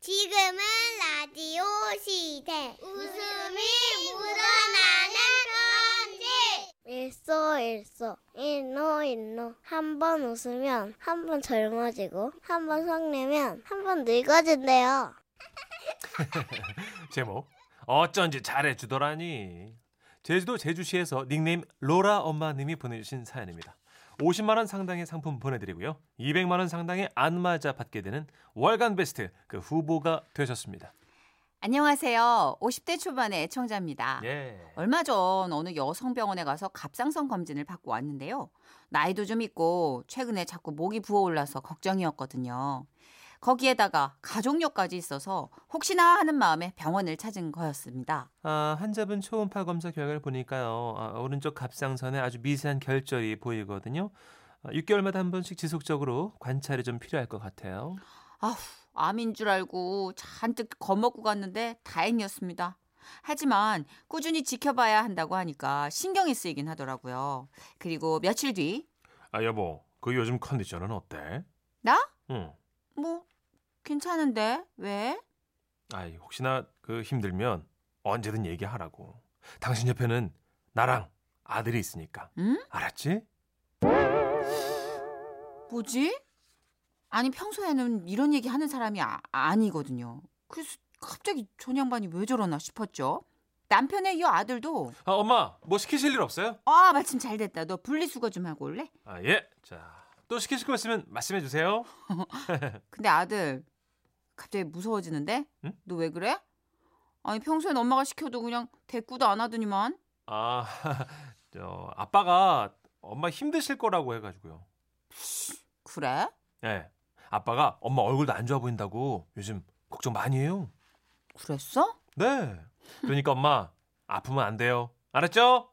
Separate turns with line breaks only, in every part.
지금은 라디오 시대. 웃음이 묻어나는 편지. 일소 일소 일노 일노 한 번 웃으면 한 번 젊어지고 한 번 성내면 한 번 늙어진대요.
제목 어쩐지 잘해주더라니 제주도 제주시에서 닉네임 로라 엄마님이 보내주신 사연입니다 50만 원 상당의 상품 보내드리고요 200만 원 상당의 안마자 받게 되는 월간 베스트 그 후보가 되셨습니다
안녕하세요. 50대 초반의 애청자입니다.
예.
얼마 전 어느 여성병원에 가서 갑상선 검진을 받고 왔는데요. 나이도 좀 있고 최근에 자꾸 목이 부어올라서 걱정이었거든요. 거기에다가 가족력까지 있어서 혹시나 하는 마음에 병원을 찾은 거였습니다.
아, 환자분 초음파 검사 결과를 보니까요 아, 오른쪽 갑상선에 아주 미세한 결절이 보이거든요 아, 6개월마다 한 번씩 지속적으로 관찰이 좀 필요할 것 같아요
아후, 암인 줄 알고 잔뜩 겁먹고 갔는데 다행이었습니다. 하지만 꾸준히 지켜봐야 한다고 하니까 신경이 쓰이긴 하더라고요. 그리고 며칠 뒤,
아 여보 그 요즘 컨디션은 어때?
나?
응.
뭐, 괜찮은데? 왜?
아이 혹시나 그 힘들면 언제든 얘기하라고. 당신 옆에는 나랑 아들이 있으니까.
응?
알았지?
뭐지? 아니, 평소에는 이런 얘기 하는 사람이 아, 아니거든요. 그래서 갑자기 전 양반이 왜 저러나 싶었죠. 남편의 이 아들도,
아 엄마 뭐 시키실 일 없어요?
아, 마침 잘 됐다. 너 분리수거 좀 하고 올래?
아 예. 자 또 시키실 거 있으면 말씀해 주세요.
근데 아들, 갑자기 무서워지는데?
응?
너 왜 그래? 아니, 평소엔 엄마가 시켜도 그냥 대꾸도 안 하더니만.
아 저 아빠가 엄마 힘드실 거라고 해가지고요.
그래?
예. 아빠가 엄마 얼굴도 안 좋아 보인다고 요즘 걱정 많이 해요.
그랬어?
네. 그러니까 엄마 아프면 안 돼요. 알았죠?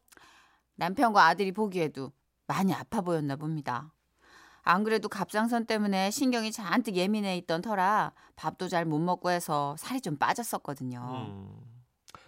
남편과 아들이 보기에도 많이 아파 보였나 봅니다. 안 그래도 갑상선 때문에 신경이 잔뜩 예민해 있던 터라 밥도 잘 못 먹고 해서 살이 좀 빠졌었거든요.
음.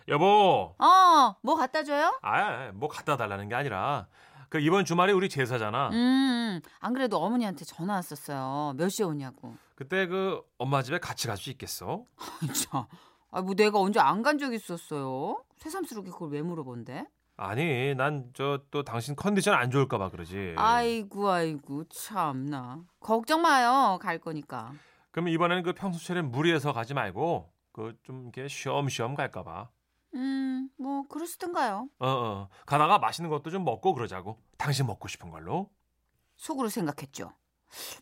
여보.
어, 뭐 갖다 줘요?
아, 뭐 갖다 달라는 게 아니라 그 이번 주말에 우리 제사잖아.
음, 안 그래도 어머니한테 전화 왔었어요. 몇 시에 오냐고.
그때 그 엄마 집에 같이 갈 수 있겠어?
진짜. 아, 뭐 내가 언제 안 간 적 있었어요? 새삼스럽게 그걸 왜 물어본대?
아니, 난 저 또 당신 컨디션 안 좋을까 봐 그러지.
아이고, 아이고, 참나. 걱정 마요. 갈 거니까.
그럼 이번에는 그 평소처럼 무리해서 가지 말고 그 좀 이렇게 쉬엄쉬엄 갈까 봐.
음, 뭐, 그러시던가요.
어, 어. 가다가 맛있는 것도 좀 먹고 그러자고. 당신 먹고 싶은 걸로.
속으로 생각했죠.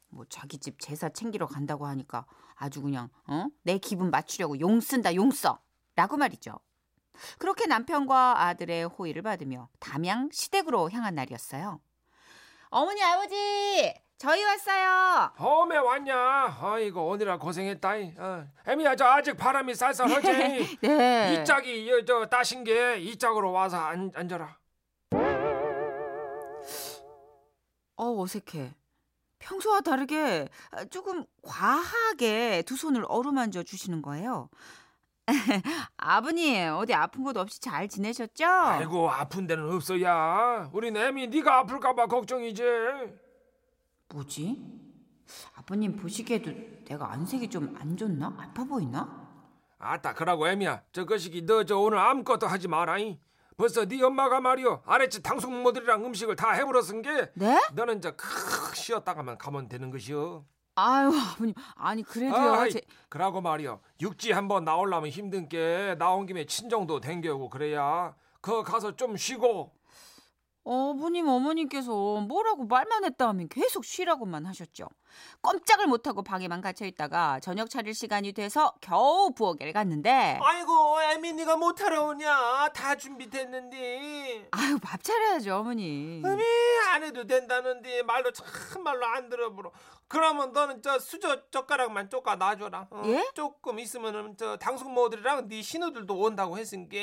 뭐 자기 집 제사 챙기러 간다고 하니까 아주 그냥 어? 내 기분 맞추려고 용 쓴다 용 써. 라고 말이죠. 그렇게 남편과 아들의 호의를 받으며 담양 시댁으로 향한 날이었어요. 어머니 아버지 저희 왔어요.
홈에 왔냐? 아이고 오늘아 고생했다. 어. 애미야 저 아직 바람이 쌀쌀하지?
네.
이 짝이 이, 저 따신 게 이 짝으로 와서 앉, 앉아라.
어 어색해. 평소와 다르게 조금 과하게 두 손을 어루만져 주시는 거예요. 아버님 어디 아픈 곳 없이 잘 지내셨죠?
아이고 아픈 데는 없어야. 우리 애미 네가 아플까봐 걱정이지.
뭐지? 아버님 보시기에도 내가 안색이 좀 안 좋나? 아파 보이나?
아따 그러고 애미야 저 거시기 너 저 오늘 아무것도 하지 마라잉. 벌써 네 엄마가 말이여 아랫집 당숙모들이랑 음식을 다 해버렸은 게
네?
너는 저 크크 쉬었다가만 가면 되는 것이여.
아유 아버님. 아니 그래도요.
아이,
제...
그러고 말이여 육지 한번 나오려면 힘든 게 나온 김에 친정도 댕겨오고 그래야. 그 가서 좀 쉬고
어머님 어머님께서 뭐라고 말만 했다 하면 계속 쉬라고만 하셨죠. 꼼짝을 못하고 방에만 갇혀 있다가 저녁 차릴 시간이 돼서 겨우 부엌에 갔는데
아이고, 애민이가 못하러 오냐? 다 준비됐는데.
아유 밥 차려야죠 어머니.
애미 안 해도 된다는데 말로 참말로 안 들어보러. 그러면 너는 저 수저 젓가락만 쪼까 놔줘라. 어?
예?
조금 있으면은 저 당숙모들이랑 네 신우들도 온다고 했으니까.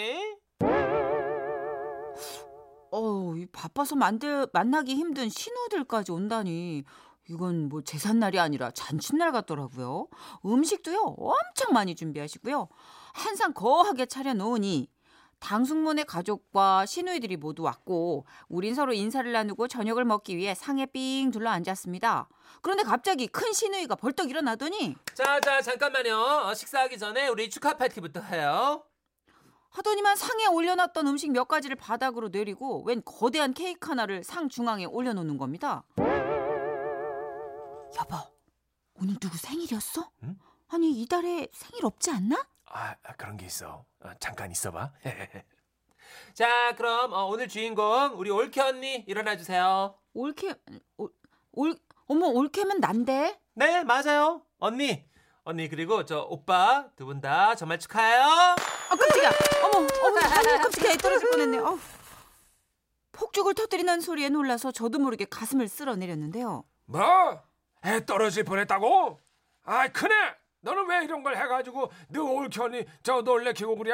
어우, 이 바빠서 만들, 만나기 힘든 신우들까지 온다니. 이건 뭐 제삿날이 아니라 잔칫날 같더라고요. 음식도요, 엄청 많이 준비하시고요. 한상 거하게 차려놓으니 당숙모네 가족과 시누이들이 모두 왔고 우린 서로 인사를 나누고 저녁을 먹기 위해 상에 삥 둘러 앉았습니다. 그런데 갑자기 큰 시누이가 벌떡 일어나더니
자, 자, 잠깐만요. 어, 식사하기 전에 우리 축하 파티부터 해요.
하더니만 상에 올려놨던 음식 몇 가지를 바닥으로 내리고 웬 거대한 케이크 하나를 상 중앙에 올려놓는 겁니다. 여보, 오늘 누구 생일이었어?
응?
아니 이달에 생일 없지 않나?
아, 아, 그런 게 있어. 어, 잠깐 있어봐. 자, 그럼 어, 오늘 주인공 우리 올케 언니 일어나 주세요.
올케 올, 올 어머 올케면 난데?
네, 맞아요. 언니. 언니 그리고 저 오빠 두 분 다 정말 축하해요.
아 깜짝이야. 어머 어머 어머 깜짝이야 애 떨어질 뻔했네. 어. 폭죽을 터뜨리는 소리에 놀라서 저도 모르게 가슴을 쓸어내렸는데요.
뭐? 애 떨어질 뻔했다고? 아이 크네. 너는 왜 이런 걸 해가지고 너 올켜니 저 놀래키고 그래?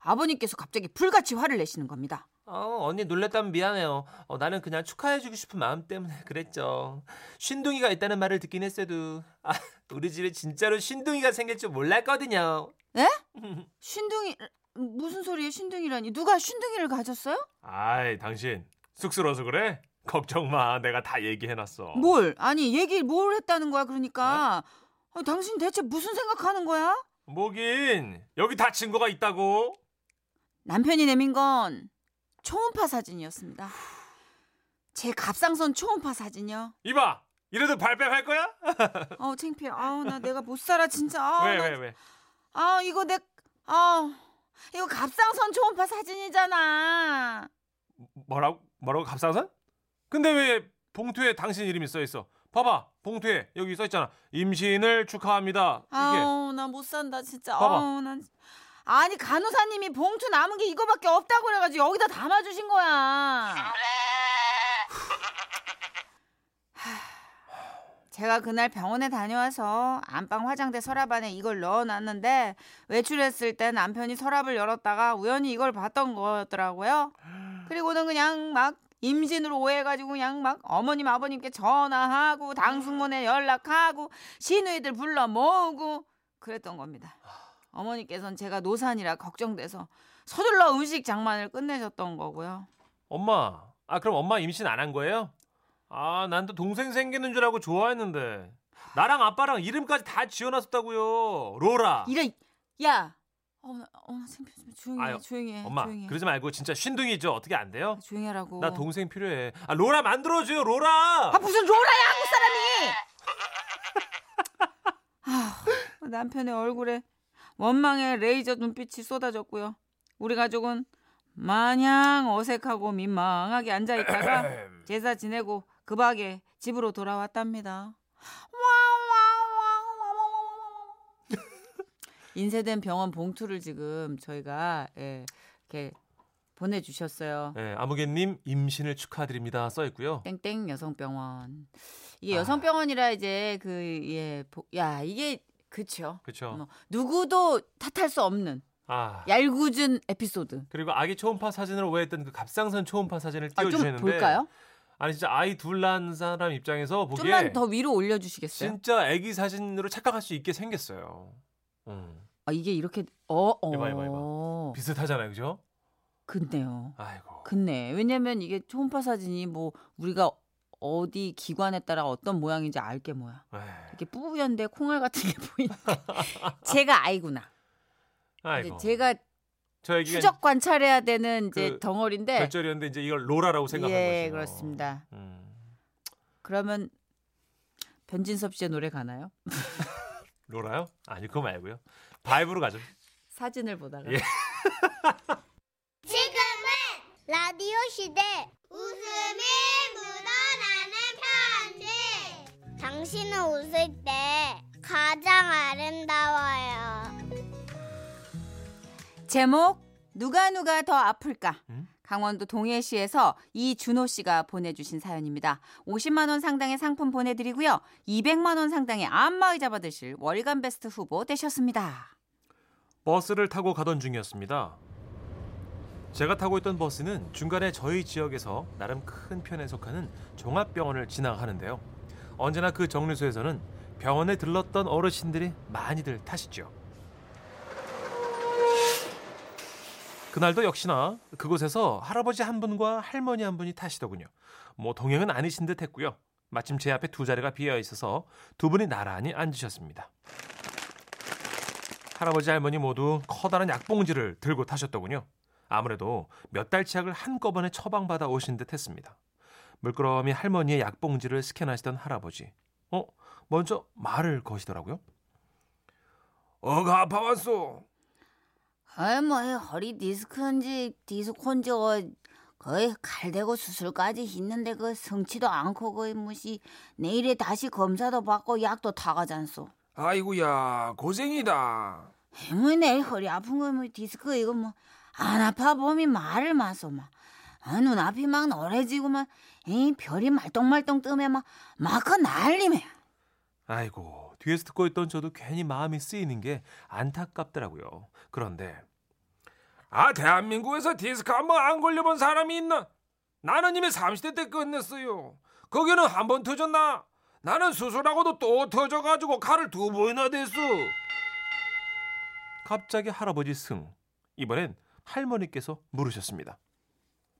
아버님께서 갑자기 불같이 화를 내시는 겁니다.
어, 언니 놀랬다면 미안해요. 어, 나는 그냥 축하해주고 싶은 마음 때문에 그랬죠. 쉰둥이가 있다는 말을 듣긴 했어도 아, 우리 집에 진짜로 쉰둥이가 생길 줄 몰랐거든요.
에? 쉰둥이 무슨 소리예요? 쉰둥이라니 누가 쉰둥이를 가졌어요?
아이, 당신 쑥스러워서 그래? 걱정 마, 내가 다 얘기해놨어.
뭘? 아니 얘기 뭘 했다는 거야? 그러니까 아, 당신 대체 무슨 생각하는 거야?
뭐긴 여기 다 증거가 있다고.
남편이 내민 건 초음파 사진이었습니다. 제 갑상선 초음파 사진이요.
이봐, 이래도 발뺌할 거야?
아우 창피해. 아우 나 내가 못 살아 진짜. 아우,
왜,
나-
왜, 왜?
아 이거 내 아. 이거 갑상선 초음파 사진이잖아.
뭐라고? 뭐라고 갑상선? 근데 왜 봉투에 당신 이름이 써 있어? 봐봐, 봉투에 여기 써 있잖아. 임신을 축하합니다. 이게
아우 나 못 산다 진짜.
봐봐.
아우 난 아니 간호사님이 봉투 남은 게 이거밖에 없다고 그래가지고 여기다 담아주신 거야. 하, 제가 그날 병원에 다녀와서 안방 화장대 서랍 안에 이걸 넣어놨는데 외출했을 때 남편이 서랍을 열었다가 우연히 이걸 봤던 거였더라고요. 그리고는 그냥 막 임신으로 오해해가지고 그냥 막 어머님 아버님께 전화하고 당숙문에 연락하고 시누이들 불러 모으고 그랬던 겁니다. 어머니께서는 제가 노산이라 걱정돼서 서둘러 음식 장만을 끝내셨던 거고요.
엄마. 아, 그럼 엄마 임신 안 한 거예요? 아, 난 또 동생 생기는 줄 알고 좋아했는데. 나랑 아빠랑 이름까지 다 지어놨었다고요. 로라.
이래 야, 어, 나- 어, 나 창피해. 조용히 해,
아유,
조용히 해,
엄마,
조용히 해.
그러지 말고 진짜 쉰둥이죠. 어떻게 안 돼요?
조용히 하라고.
나 동생 필요해. 아, 로라 만들어줘요, 로라.
아 무슨 로라야 한국 사람이. 아, 남편의 얼굴에 원망의 레이저 눈빛이 쏟아졌고요. 우리 가족은 마냥 어색하고 민망하게 앉아 있다가 제사 지내고 급하게 집으로 돌아왔답니다. 인쇄된 병원 봉투를 지금 저희가 예, 이렇게 보내주셨어요.
네, 아무개님 임신을 축하드립니다. 써 있고요.
땡땡 여성병원. 이게
아.
여성병원이라 이제 그예야 이게 그쵸.
그렇죠.
뭐, 누구도 탓할 수 없는
아.
얄궂은 에피소드.
그리고 아기 초음파 사진을 오해했던 그 갑상선 초음파 사진을
아, 좀
띄워주셨는데
볼까요?
아니 진짜 아이 둘 낳은 사람 입장에서 보기에
좀만 더 위로 올려주시겠어요?
진짜 아기 사진으로 착각할 수 있게 생겼어요. 음,
아, 이게 이렇게 어 어.
이봐, 이봐, 이봐. 비슷하잖아요, 그죠?
근데요.
아이고.
근데 왜냐면 이게 초음파 사진이 뭐 우리가 어디 기관에 따라 어떤 모양인지 알게 뭐야.
에이,
이렇게 뿌연데 콩알 같은 게 보이는데 제가 아이구나.
아이고.
제가 추적 관찰해야 되는 이제
그
덩어리인데
결절이었는데 이제 이걸 로라라고 생각한
예,
거죠.
그렇습니다.
음,
그러면 변진섭 씨의 노래 가나요?
로라요? 아니 그거 말고요. 바이브로 가죠.
사진을 보다가
예.
지금은 라디오 시대 웃음이 당신은 웃을 때 가장 아름다워요
제목 누가 누가 더 아플까?
음?
강원도 동해시에서 이준호 씨가 보내주신 사연입니다. 50만 원 상당의 상품 보내드리고요. 200만 원 상당의 안마의자 받으실 월간 베스트 후보 되셨습니다.
버스를 타고 가던 중이었습니다. 제가 타고 있던 버스는 중간에 저희 지역에서 나름 큰 편에 속하는 종합병원을 지나가는데요. 언제나 그 정류소에서는 병원에 들렀던 어르신들이 많이들 타시죠. 그날도 역시나 그곳에서 할아버지 한 분과 할머니 한 분이 타시더군요. 뭐 동행은 아니신 듯 했고요. 마침 제 앞에 두 자리가 비어 있어서 두 분이 나란히 앉으셨습니다. 할아버지 할머니 모두 커다란 약봉지를 들고 타셨더군요. 아무래도 몇 달 치약을 한꺼번에 처방받아 오신 듯 했습니다. 물끄러미 할머니의 약봉지를 스캔하시던 할아버지. 어? 먼저 말을 거시더라고요.
어가 아파왔소.
뭐 허리 디스크인지 디스콘지 어, 거의 칼대고 수술까지 했는데 그 성치도 않고 거의 무시 내일에 다시 검사도 받고 약도 타가잖소.
아이고야 고생이다.
뭐 내일 허리 아픈 거뭐 디스크 이거 뭐 안 아파 보미 말을 마소 막 아, 눈앞이 막 노래지고 막이 별이 말똥말똥 뜨면 막 마커 난리매.
아이고 뒤에서 듣고 있던 저도 괜히 마음이 쓰이는 게 안타깝더라고요. 그런데
아 대한민국에서 디스크 한 번 안 걸려본 사람이 있나? 나는 이미 30대 때 끝냈어요. 거기는 한 번 터졌나? 나는 수술하고도 또 터져가지고 칼을 두 번이나 댔어.
갑자기 할아버지 승 이번엔 할머니께서 물으셨습니다.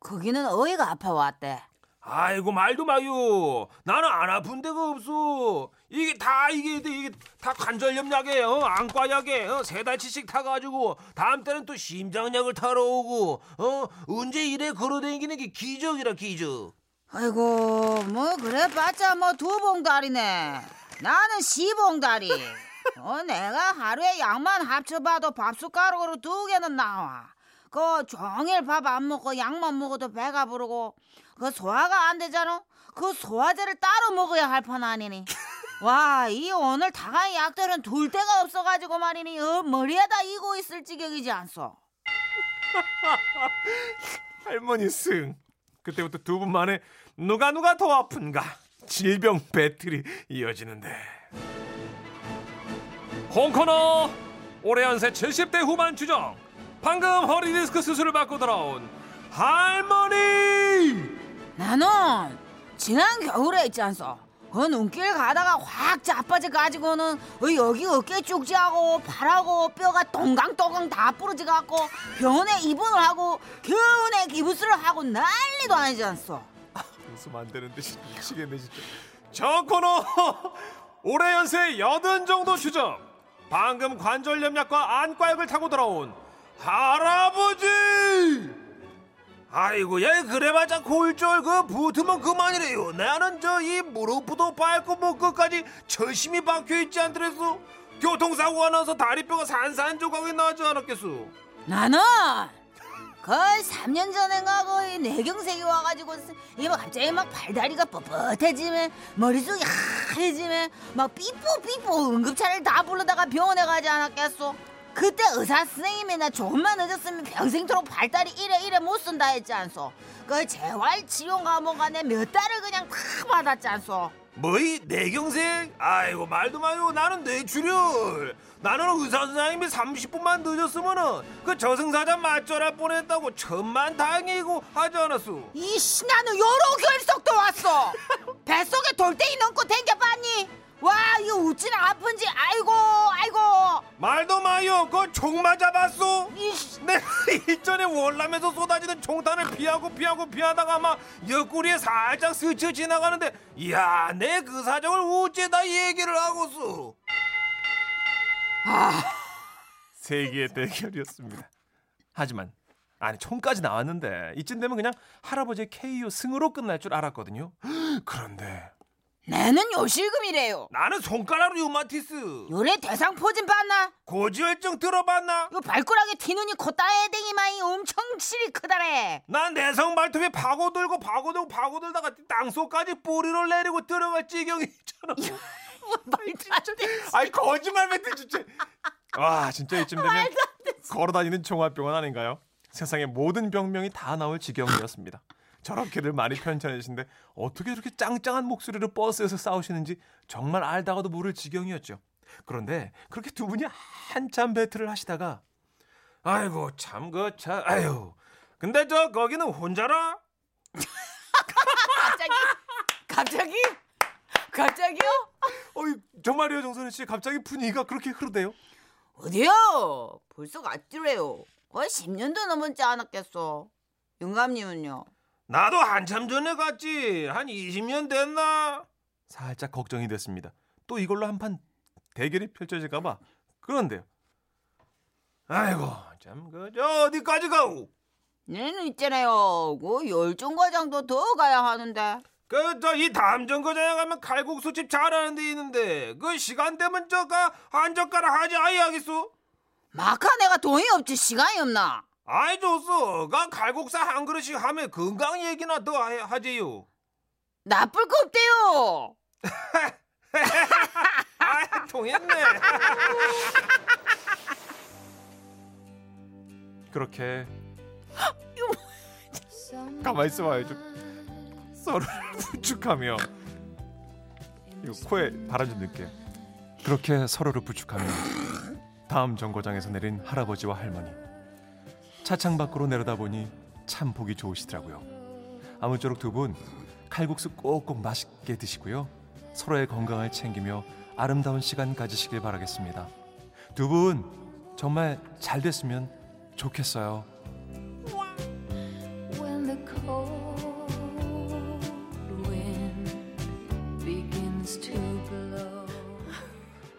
거기는 어이가 아파 왔대.
아이고 말도 마요. 나는 안 아픈 데가 없어. 이게 다 이게 이게 다 관절염 약이에요. 안과 약에 어, 세 달치씩 타가지고 다음 달은 또 심장약을 타러 오고 어 언제 이래 걸어다니는 게 기적이라 기적.
아이고 뭐 그래 봤자 뭐 두 봉다리네 나는 시봉다리 어 내가 하루에 약만 합쳐봐도 밥숟가락으로 두 개는 나와 그 종일 밥 안 먹고 약만 먹어도 배가 부르고 그 소화가 안 되잖아? 그 소화제를 따로 먹어야 할 판 아니니. 와 이 오늘 다간 약들은 둘 데가 없어가지고 말이니 어, 머리에다 이고 있을 지경이지 않소?
할머니 승 그때부터 두 분 만에 누가 누가 더 아픈가? 질병 배틀이 이어지는데. 홍코너 올해 연세 70대 후반 추정 방금 허리 디스크 수술을 받고 돌아온 할머니
나는 지난 겨울에 있지 않소. 그 눈길 가다가 확 자빠져 가지고는 어, 여기 어깨 쭉지하고 팔하고 뼈가 동강동강 다 부러져 갖고 병원에 입원을 하고 겨우내 기부스를 하고 난리도 아니지 않소.
웃으면 안 되는데 진짜 미치겠네 진짜 저 코너 올해 연세 여든 정도 추정 방금 관절염약과 안과약을 타고 돌아온 할아버지
아이고 얘 그래봤자 골절 그 붙으면 그만이래요. 나는 저 이 무릎부터 발끝목 끝까지 철심히 박혀 있지 않더랬어. 교통사고가 나서 다리뼈가 산산조각이 나지 않았겠어.
나는 거의 3년 전인가 거의 뇌경색이 와가지고 이막 갑자기 막 발다리가 뻣뻣해지면 머릿속이 하얘지면 막 삐뽀 삐뽀 응급차를 다 불러다가 병원에 가지 않았겠소 그때 의사 선생님이 나 조금만 늦었으면 평생토록 발다리 이래 이래 못 쓴다 했지 않소 그 재활 치료가 뭐가 내몇 달을 그냥 다 받았지 않소
뭐이 뇌경색? 아이고 말도 마요. 나는 뇌출혈. 나는 의사 선생님이 30분만 늦었으면은 그 저승사자 맞절할 뻔했다고 천만 다행이고 하지 않았어.
이씨 나는 요로 결석도 왔어 뱃속에 돌덩이 넣고 댕겨봤니 와 이거 우찌나 아픈지 아이고 아이고
말도 마요. 그총 맞아봤어?
이씨
내가 일전에 월남에서 쏟아지는 총탄을 피하고 피하고 피하다가 막 옆구리에 살짝 스쳐 지나가는데 이야 내 그 사정을 어째다 얘기를 하고서
세기의 대결이었습니다. 하지만 아니 총까지 나왔는데 이쯤 되면 그냥 할아버지의 KO 승으로 끝날 줄 알았거든요. 그런데
나는 요실금이래요
나는 손가락 류마티스
요래 대상 포진 봤나?
고지혈증 들어봤나?
요 발가락에 티눈이 콧다에 댕이 마이 엄청 실이 크다래
난 내성 발톱에 파고들고 파고들고 파고들다가 땅속까지 뿌리를 내리고 들어갈 지경이 있잖아
말도 안 돼
아이 거짓말 멘트 진짜. 와 진짜 이쯤 되면 걸어다니는 종합병원 아닌가요? 세상의 모든 병명이 다 나올 지경이었습니다. 저렇게들 많이 편찮으신데 어떻게 이렇게 짱짱한 목소리로 버스에서 싸우시는지 정말 알다가도 모를 지경이었죠. 그런데 그렇게 두 분이 한참 배틀을 하시다가
아이고 참 그 참 아유 근데 저 거기는 혼자라?
갑자기 갑자기 갑자기요?
어이 정말이요 정선우 씨 갑자기 분위기가 그렇게 흐르대요.
어디요? 벌써 갔지래요 거의 10년도 넘었지 않았겠어. 영감님은요?
나도 한참 전에 갔지. 한 20년 됐나?
살짝 걱정이 됐습니다. 또 이걸로 한 판 대결이 펼쳐질까 봐. 그런데요.
아이고 참 그저 어디까지 가고?
얘는 있잖아요. 그 열중과장도 더 가야 하는데.
그 저 이 다음 정거장에 가면 칼국수집 잘하는 데 있는데 그 시간 되면 저가 한 젓가락 하지 아이 하겠소?
마카 내가 돈이 없지 시간이 없나?
아이 좋소. 가 칼국수 한 그릇씩 하면 건강 얘기나 더 하- 하지요.
나쁠 거 없대요.
아 통했네.
그렇게 가만히 있어봐요 좀 서로를 부축하며 이거 코에 바람 좀 넣을게요 그렇게 서로를 부축하며 다음 정거장에서 내린 할아버지와 할머니 차창 밖으로 내려다보니 참 보기 좋으시더라고요. 아무쪼록 두 분 칼국수 꼭꼭 맛있게 드시고요. 서로의 건강을 챙기며 아름다운 시간 가지시길 바라겠습니다. 두 분 정말 잘 됐으면 좋겠어요.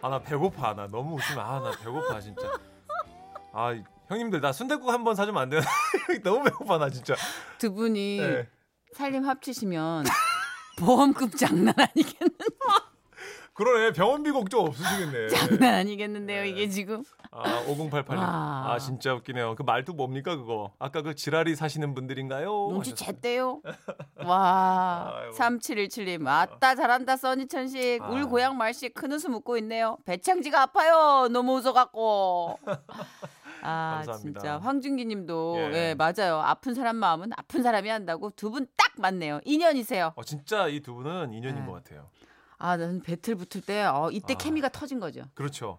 아 나 배고파. 나 너무 웃으면 아나 배고파 진짜. 아 형님들 나 순댓국 한 번 사주면 안 돼요 너무 배고파 나 진짜
두 분이
네.
살림 합치시면 보험금 장난 아니겠는
그러네 병원비 걱정 없으시겠네
장난 아니겠는데요
네.
이게 지금
아 5088님
와.
아 진짜 웃기네요 그 말투 뭡니까 그거 아까 그 지라리 사시는 분들인가요
눈치. 챘대요. 와
아이고.
3717님 아따 잘한다 써니천식
아.
울 고향 말씨 큰 웃음 웃고 있네요. 배창지가 아파요 너무 웃어갖고. 아
감사합니다.
진짜 황준기 님도
예.
예. 맞아요 아픈 사람 마음은 아픈 사람이 한다고 두 분 딱 맞네요 인연이세요.
어 진짜 이 두 분은 인연인
네.
것 같아요
아 나는 배틀 붙을 때 어, 이때
아.
케미가 터진 거죠.
그렇죠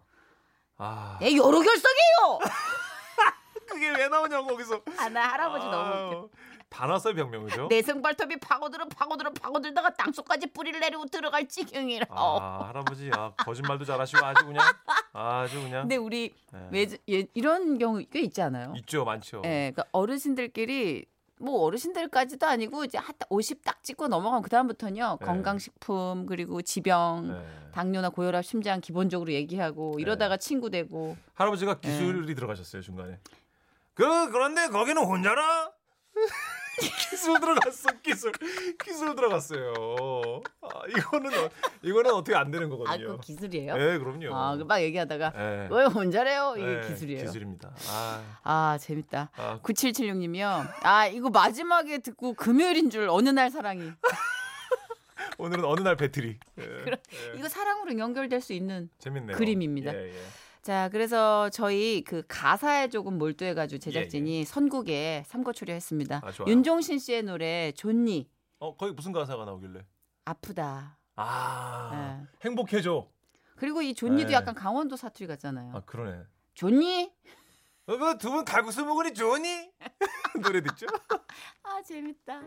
아예 요로 결석이에요.
그게 왜 나오냐고 거기서
아 나 할아버지 너무 웃겨.
아유, 단어서 병명이죠
내성 발톱이 파고들어 파고들어 파고들다가 땅속까지 뿌리를 내리고 들어갈 지경이라.
아 할아버지 아 거짓말도 잘하시고 아주 그냥 아주 그냥
근데 우리
예.
왜 예, 이런 경우 꽤 있지 않아요?
있죠 많죠
예, 그러니까 어르신들끼리 뭐 어르신들까지도 아니고 이제 한50 딱 찍고 넘어가면 그 다음부터는요
네.
건강식품 그리고 지병,
네.
당뇨나 고혈압, 심장 기본적으로 얘기하고
네.
이러다가 친구 되고
할아버지가 기술이 들어가셨어요 중간에
그 그런데 거기는 혼자라?
기술 들어갔어 기술 기술 들어갔어요 아 이거는 어, 이거는 어떻게 안 되는
아
거거든요
그 기술이에요?
네 그럼요
아, 그막 얘기하다가
네.
왜 혼자래요? 이게
네,
기술이에요.
기술입니다 아,
아 재밌다.
아
9776님이요. 아 이거 마지막에 듣고 금요일인 줄 어느 날 사랑이.
오늘은 어느 날 배틀이 예, 예.
이거 사랑으로 연결될 수 있는
재밌네요
그림입니다.
예, 예.
자, 그래서 저희 그 가사에 조금 몰두해가지고 제작진이 선곡에 삼고초려 했습니다.
아, 좋아요.
윤종신 씨의 노래 존니
어 거기 무슨 가사가 나오길래
아프다.
아
네.
행복해져
그리고 이 존니도
네.
약간 강원도 사투리 같잖아요.
아 그러네
존니?
어, 그두분 갈국수 먹으니 좋니 노래 듣죠
아 재밌다.